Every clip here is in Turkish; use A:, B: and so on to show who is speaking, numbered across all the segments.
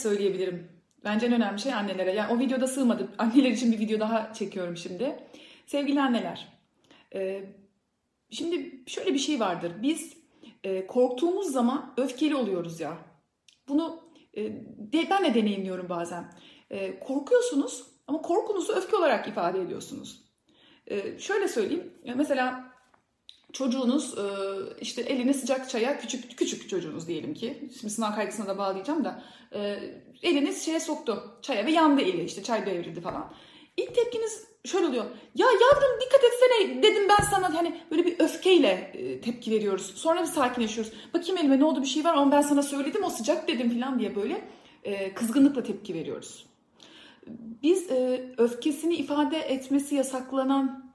A: söyleyebilirim. Bence en önemli şey annelere. Yani o videoda sığmadı. Anneler için bir video daha çekiyorum şimdi. Sevgili anneler. e, şimdi şöyle bir şey vardır. Biz e, korktuğumuz zaman öfkeli oluyoruz ya. Bunu e, ben de deneyimliyorum bazen. Korkuyorsunuz ama korkunuzu öfke olarak ifade ediyorsunuz. Şöyle söyleyeyim. Mesela çocuğunuz e, işte eline sıcak çaya küçük küçük çocuğunuz diyelim ki şimdi sınav kaygısına da bağlayacağım da e, elini şeye soktu çaya ve yandı eli işte çay devrildi falan. İlk tepkiniz şöyle oluyor. Ya yavrum dikkat etsene dedim ben sana hani böyle bir öfkeyle e, tepki veriyoruz. Sonra bir sakinleşiyoruz. Bakayım elime ne oldu bir şey var ama ben sana söyledim o sıcak dedim falan diye böyle kızgınlıkla tepki veriyoruz. Biz öfkesini ifade etmesi yasaklanan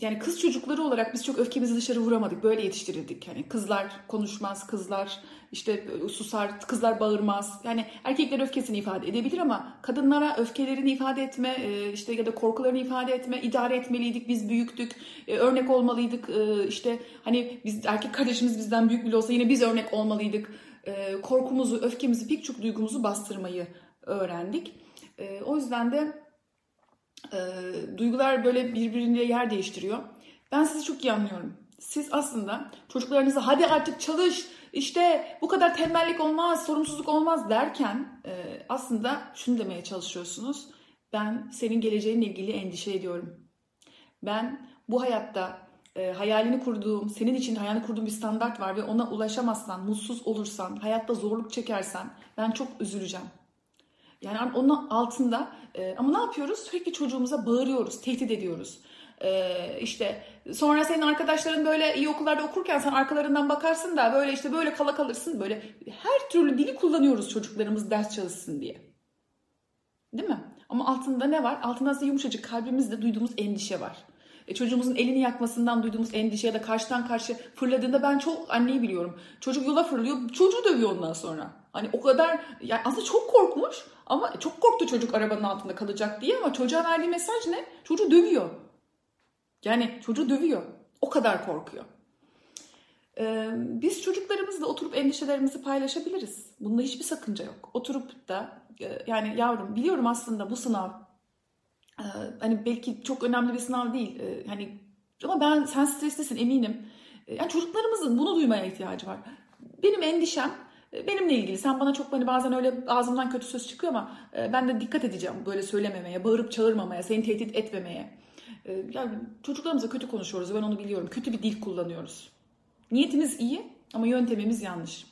A: yani kız çocukları olarak biz çok öfkemizi dışarı vuramadık. Böyle yetiştirildik. Yani kızlar konuşmaz, kızlar işte susar, kızlar bağırmaz. Yani erkekler öfkesini ifade edebilir ama kadınlara öfkelerini ifade etme, e, işte ya da korkularını ifade etme, idare etmeliydik. Biz büyüktük, e, örnek olmalıydık. E, işte hani biz erkek kardeşimiz bizden büyük bile olsa yine biz örnek olmalıydık. Korkumuzu, öfkemizi, pek çok duygumuzu bastırmayı öğrendik. O yüzden de e, duygular böyle birbirine yer değiştiriyor. Ben sizi çok iyi anlıyorum. Siz aslında çocuklarınıza hadi artık çalış, işte bu kadar tembellik olmaz, sorumsuzluk olmaz derken e, aslında şunu demeye çalışıyorsunuz. Ben senin geleceğinle ilgili endişe ediyorum. Ben bu hayatta e, hayalini kurduğum, senin için hayalini kurduğum bir standart var ve ona ulaşamazsan, mutsuz olursan, hayatta zorluk çekersen ben çok üzüleceğim. Yani onun altında e, ama ne yapıyoruz? Sürekli çocuğumuza bağırıyoruz, tehdit ediyoruz. E, işte sonra senin arkadaşların böyle iyi okullarda okurken sen arkalarından bakarsın da böyle işte böyle kala kalırsın. Böyle her türlü dili kullanıyoruz çocuklarımız ders çalışsın diye. Değil mi? Ama altında ne var? Altında aslında yumuşacık kalbimizde duyduğumuz endişe var. E, çocuğumuzun elini yakmasından duyduğumuz endişe ya da karşıdan karşı fırladığında ben çok anneyi biliyorum. Çocuk yola fırlıyor, çocuğu dövüyor ondan sonra. Hani o kadar yani aslında çok korkmuş ama çok korktu çocuk arabanın altında kalacak diye ama çocuğa verdiği mesaj ne? Çocuğu dövüyor. Yani çocuğu dövüyor. O kadar korkuyor. Ee, biz çocuklarımızla oturup endişelerimizi paylaşabiliriz. Bunda hiçbir sakınca yok. Oturup da e, yani yavrum biliyorum aslında bu sınav e, hani belki çok önemli bir sınav değil. E, hani ama ben sen streslisin eminim. E, yani çocuklarımızın bunu duymaya ihtiyacı var. Benim endişem benimle ilgili. Sen bana çok hani bazen öyle ağzımdan kötü söz çıkıyor ama e, ben de dikkat edeceğim böyle söylememeye, bağırıp çağırmamaya, seni tehdit etmemeye. E, yani çocuklarımıza kötü konuşuyoruz ben onu biliyorum. Kötü bir dil kullanıyoruz. Niyetimiz iyi ama yöntemimiz yanlış.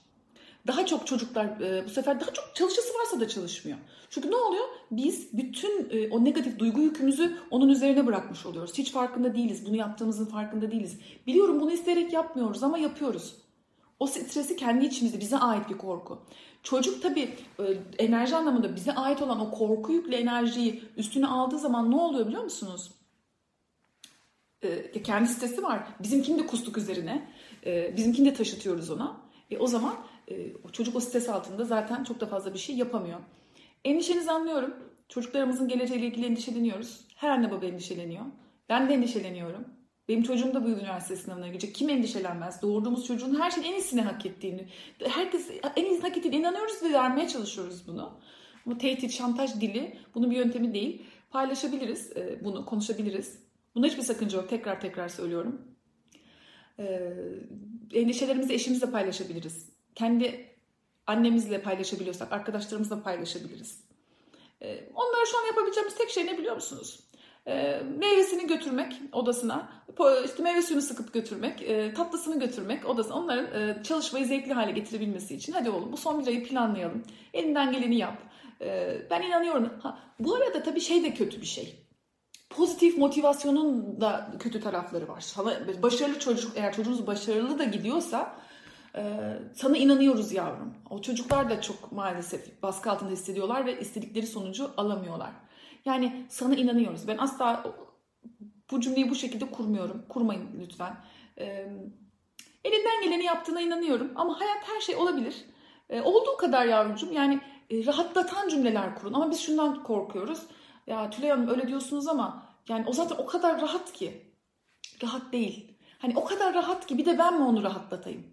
A: Daha çok çocuklar bu sefer daha çok çalışası varsa da çalışmıyor. Çünkü ne oluyor? Biz bütün o negatif duygu yükümüzü onun üzerine bırakmış oluyoruz. Hiç farkında değiliz. Bunu yaptığımızın farkında değiliz. Biliyorum bunu isteyerek yapmıyoruz ama yapıyoruz. O stresi kendi içimizde bize ait bir korku. Çocuk tabii e, enerji anlamında bize ait olan o korku yüklü enerjiyi üstüne aldığı zaman ne oluyor biliyor musunuz? E, kendi stresi var. Bizimkini de kustuk üzerine. E, bizimkini de taşıtıyoruz ona. E, o zaman o çocuk o stres altında zaten çok da fazla bir şey yapamıyor. Endişenizi anlıyorum. Çocuklarımızın geleceğiyle ilgili endişeleniyoruz. Her anne baba endişeleniyor. Ben de endişeleniyorum. Benim çocuğum da bu üniversite sınavına girecek. Kim endişelenmez? Doğurduğumuz çocuğun her şeyin en iyisini hak ettiğini, herkes en iyisini hak ettiğini inanıyoruz ve vermeye çalışıyoruz bunu. Ama tehdit, şantaj dili bunun bir yöntemi değil. Paylaşabiliriz e, bunu, konuşabiliriz. Bunda hiçbir sakınca yok. Tekrar tekrar söylüyorum. Ee, endişelerimizi eşimizle paylaşabiliriz. Kendi annemizle paylaşabiliyorsak arkadaşlarımızla paylaşabiliriz. Ee, onlara şu an yapabileceğimiz tek şey ne biliyor musunuz? E, meyvesini götürmek odasına, işte meyve suyunu sıkıp götürmek, e, tatlısını götürmek odasına. Onların e, çalışmayı zevkli hale getirebilmesi için hadi oğlum bu son bir ayı planlayalım. Elinden geleni yap. E, ben inanıyorum. Ha, bu arada tabii şey de kötü bir şey. Pozitif motivasyonun da kötü tarafları var. Sana, başarılı çocuk eğer çocuğunuz başarılı da gidiyorsa sana inanıyoruz yavrum. O çocuklar da çok maalesef baskı altında hissediyorlar ve istedikleri sonucu alamıyorlar. Yani sana inanıyoruz. Ben asla bu cümleyi bu şekilde kurmuyorum. Kurmayın lütfen. Ee, elinden geleni yaptığına inanıyorum. Ama hayat her şey olabilir. Ee, olduğu kadar yavrucuğum yani e, rahatlatan cümleler kurun. Ama biz şundan korkuyoruz. Ya Tülay Hanım öyle diyorsunuz ama yani o zaten o kadar rahat ki. Rahat değil. Hani o kadar rahat ki bir de ben mi onu rahatlatayım?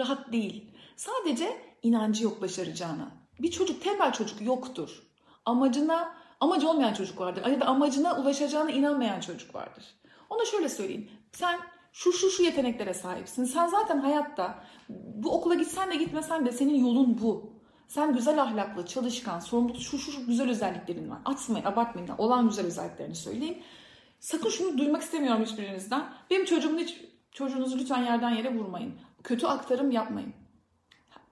A: Rahat değil. Sadece inancı yok başaracağına. bir çocuk tembel çocuk yoktur. Amacına amacı olmayan çocuk vardır. Ya da amacına ulaşacağına inanmayan çocuk vardır. Ona şöyle söyleyeyim. Sen şu şu şu yeteneklere sahipsin. Sen zaten hayatta bu okula gitsen de gitmesen de senin yolun bu. Sen güzel ahlaklı, çalışkan, sorumluluk şu şu şu güzel özelliklerin var. Atmayın, abartmayın. Olan güzel özelliklerini söyleyeyim. Sakın şunu duymak istemiyorum hiçbirinizden. Benim çocuğumun hiç çocuğunuzu lütfen yerden yere vurmayın. Kötü aktarım yapmayın.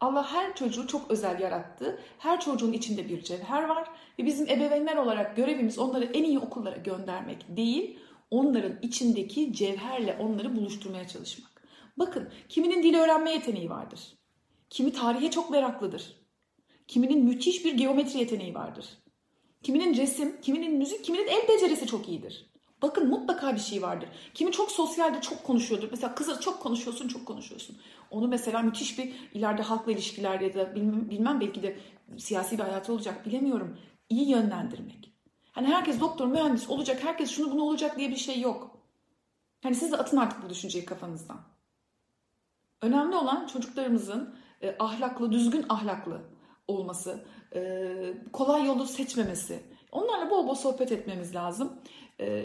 A: Allah her çocuğu çok özel yarattı. Her çocuğun içinde bir cevher var ve bizim ebeveynler olarak görevimiz onları en iyi okullara göndermek değil, onların içindeki cevherle onları buluşturmaya çalışmak. Bakın, kiminin dil öğrenme yeteneği vardır. Kimi tarihe çok meraklıdır. Kiminin müthiş bir geometri yeteneği vardır. Kiminin resim, kiminin müzik, kiminin el becerisi çok iyidir. Bakın mutlaka bir şey vardır. Kimi çok sosyalde çok konuşuyordur. Mesela kızla çok konuşuyorsun, çok konuşuyorsun. Onu mesela müthiş bir ileride halkla ilişkiler ya da bilmem, bilmem belki de siyasi bir hayatı olacak bilemiyorum. İyi yönlendirmek. Hani herkes doktor, mühendis olacak, herkes şunu bunu olacak diye bir şey yok. Hani siz de atın artık bu düşünceyi kafanızdan. Önemli olan çocuklarımızın e, ahlaklı, düzgün ahlaklı olması, e, kolay yolu seçmemesi. Onlarla bol bol sohbet etmemiz lazım. E,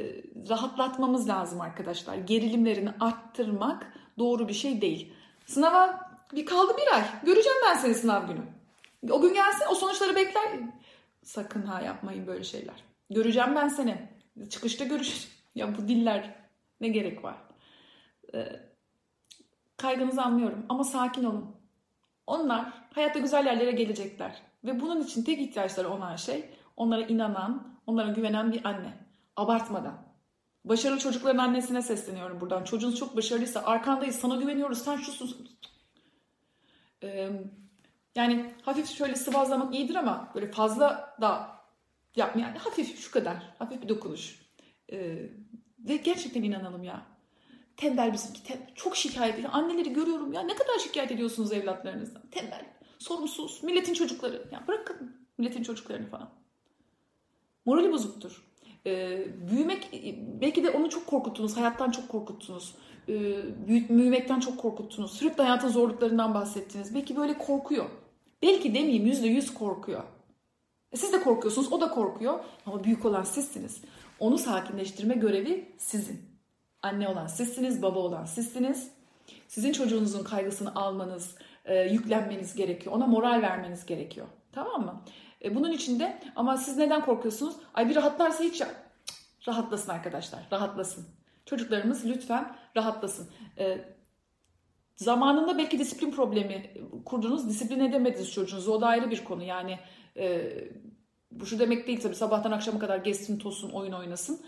A: rahatlatmamız lazım arkadaşlar. Gerilimlerini arttırmak doğru bir şey değil. Sınava bir kaldı bir ay. Göreceğim ben seni sınav günü. O gün gelsin o sonuçları bekler. Sakın ha yapmayın böyle şeyler. Göreceğim ben seni. Çıkışta görüşürüz. Ya bu diller ne gerek var? Ee, kaygınızı anlıyorum ama sakin olun. Onlar hayatta güzel yerlere gelecekler. Ve bunun için tek ihtiyaçları olan şey onlara inanan, onlara güvenen bir anne. Abartmadan. Başarılı çocukların annesine sesleniyorum buradan. Çocuğunuz çok başarılıysa arkandayız, sana güveniyoruz, sen şusun. Ee, yani hafif şöyle sıvazlamak iyidir ama böyle fazla da yapma. Yani hafif şu kadar, hafif bir dokunuş. Ee, ve gerçekten inanalım ya. Tembel bizimki. Tembel. Çok şikayet ediyor. Anneleri görüyorum ya. Ne kadar şikayet ediyorsunuz evlatlarınızdan. Tembel, sorumsuz, milletin çocukları. Ya bırakın milletin çocuklarını falan. Morali bozuktur. Ee, büyümek, belki de onu çok korkuttunuz. Hayattan çok korkuttunuz. Ee, büyümekten çok korkuttunuz. Sürekli hayatın zorluklarından bahsettiniz. Belki böyle korkuyor. Belki demeyeyim yüzde yüz korkuyor. E siz de korkuyorsunuz, o da korkuyor. Ama büyük olan sizsiniz. Onu sakinleştirme görevi sizin. Anne olan sizsiniz, baba olan sizsiniz. Sizin çocuğunuzun kaygısını almanız, e, yüklenmeniz gerekiyor. Ona moral vermeniz gerekiyor. Tamam mı? E, bunun için de ama siz neden korkuyorsunuz? Ay bir rahatlarsa hiç rahatlasın arkadaşlar. Rahatlasın. Çocuklarımız lütfen rahatlasın. E, zamanında belki disiplin problemi kurdunuz. Disiplin edemediniz çocuğunuzu. O da ayrı bir konu. Yani e, bu şu demek değil tabii sabahtan akşama kadar gezsin, tosun, oyun oynasın.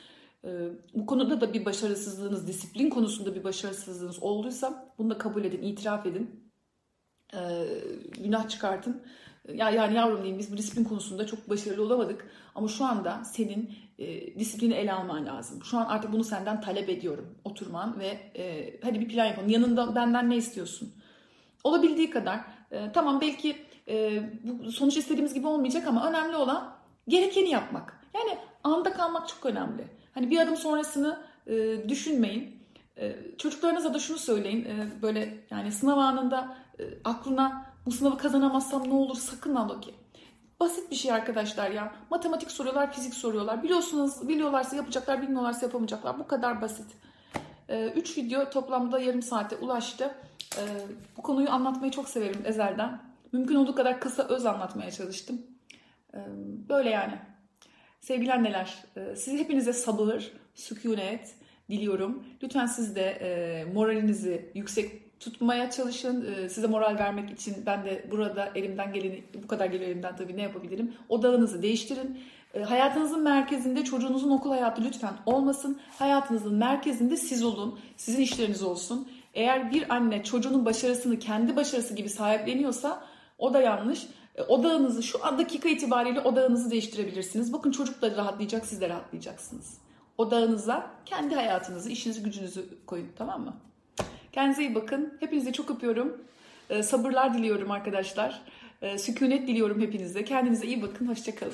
A: E, bu konuda da bir başarısızlığınız, disiplin konusunda bir başarısızlığınız olduysa bunu da kabul edin, itiraf edin. E, günah çıkartın. Ya yani yavrum diyeyim biz disiplin konusunda çok başarılı olamadık ama şu anda senin e, disiplini ele alman lazım. Şu an artık bunu senden talep ediyorum. Oturman ve e, hadi bir plan yapalım. Yanında benden ne istiyorsun? Olabildiği kadar. E, tamam belki e, bu sonuç istediğimiz gibi olmayacak ama önemli olan gerekeni yapmak. Yani anda kalmak çok önemli. Hani bir adım sonrasını e, düşünmeyin. E, çocuklarınıza da şunu söyleyin. E, böyle yani sınav anında e, aklına bu sınavı kazanamazsam ne olur sakın al ki. Basit bir şey arkadaşlar ya. Matematik soruyorlar, fizik soruyorlar. Biliyorsunuz, biliyorlarsa yapacaklar, bilmiyorlarsa yapamayacaklar. Bu kadar basit. 3 ee, video toplamda yarım saate ulaştı. Ee, bu konuyu anlatmayı çok severim ezelden. Mümkün olduğu kadar kısa öz anlatmaya çalıştım. Ee, böyle yani. Sevgili anneler, e, siz hepinize sabır, sükunet diliyorum. Lütfen siz de e, moralinizi yüksek tutmaya çalışın. Ee, size moral vermek için ben de burada elimden geleni bu kadar geliyor elimden tabii ne yapabilirim? Odağınızı değiştirin. Ee, hayatınızın merkezinde çocuğunuzun okul hayatı lütfen olmasın. Hayatınızın merkezinde siz olun. Sizin işleriniz olsun. Eğer bir anne çocuğunun başarısını kendi başarısı gibi sahipleniyorsa o da yanlış. Ee, odağınızı şu an dakika itibariyle odağınızı değiştirebilirsiniz. Bakın çocuk da rahatlayacak, siz de rahatlayacaksınız. Odağınıza kendi hayatınızı, işinizi, gücünüzü koyun tamam mı? Kendinize iyi bakın. Hepinize çok öpüyorum. Ee, sabırlar diliyorum arkadaşlar. Ee, sükunet diliyorum hepinize. Kendinize iyi bakın. Hoşçakalın.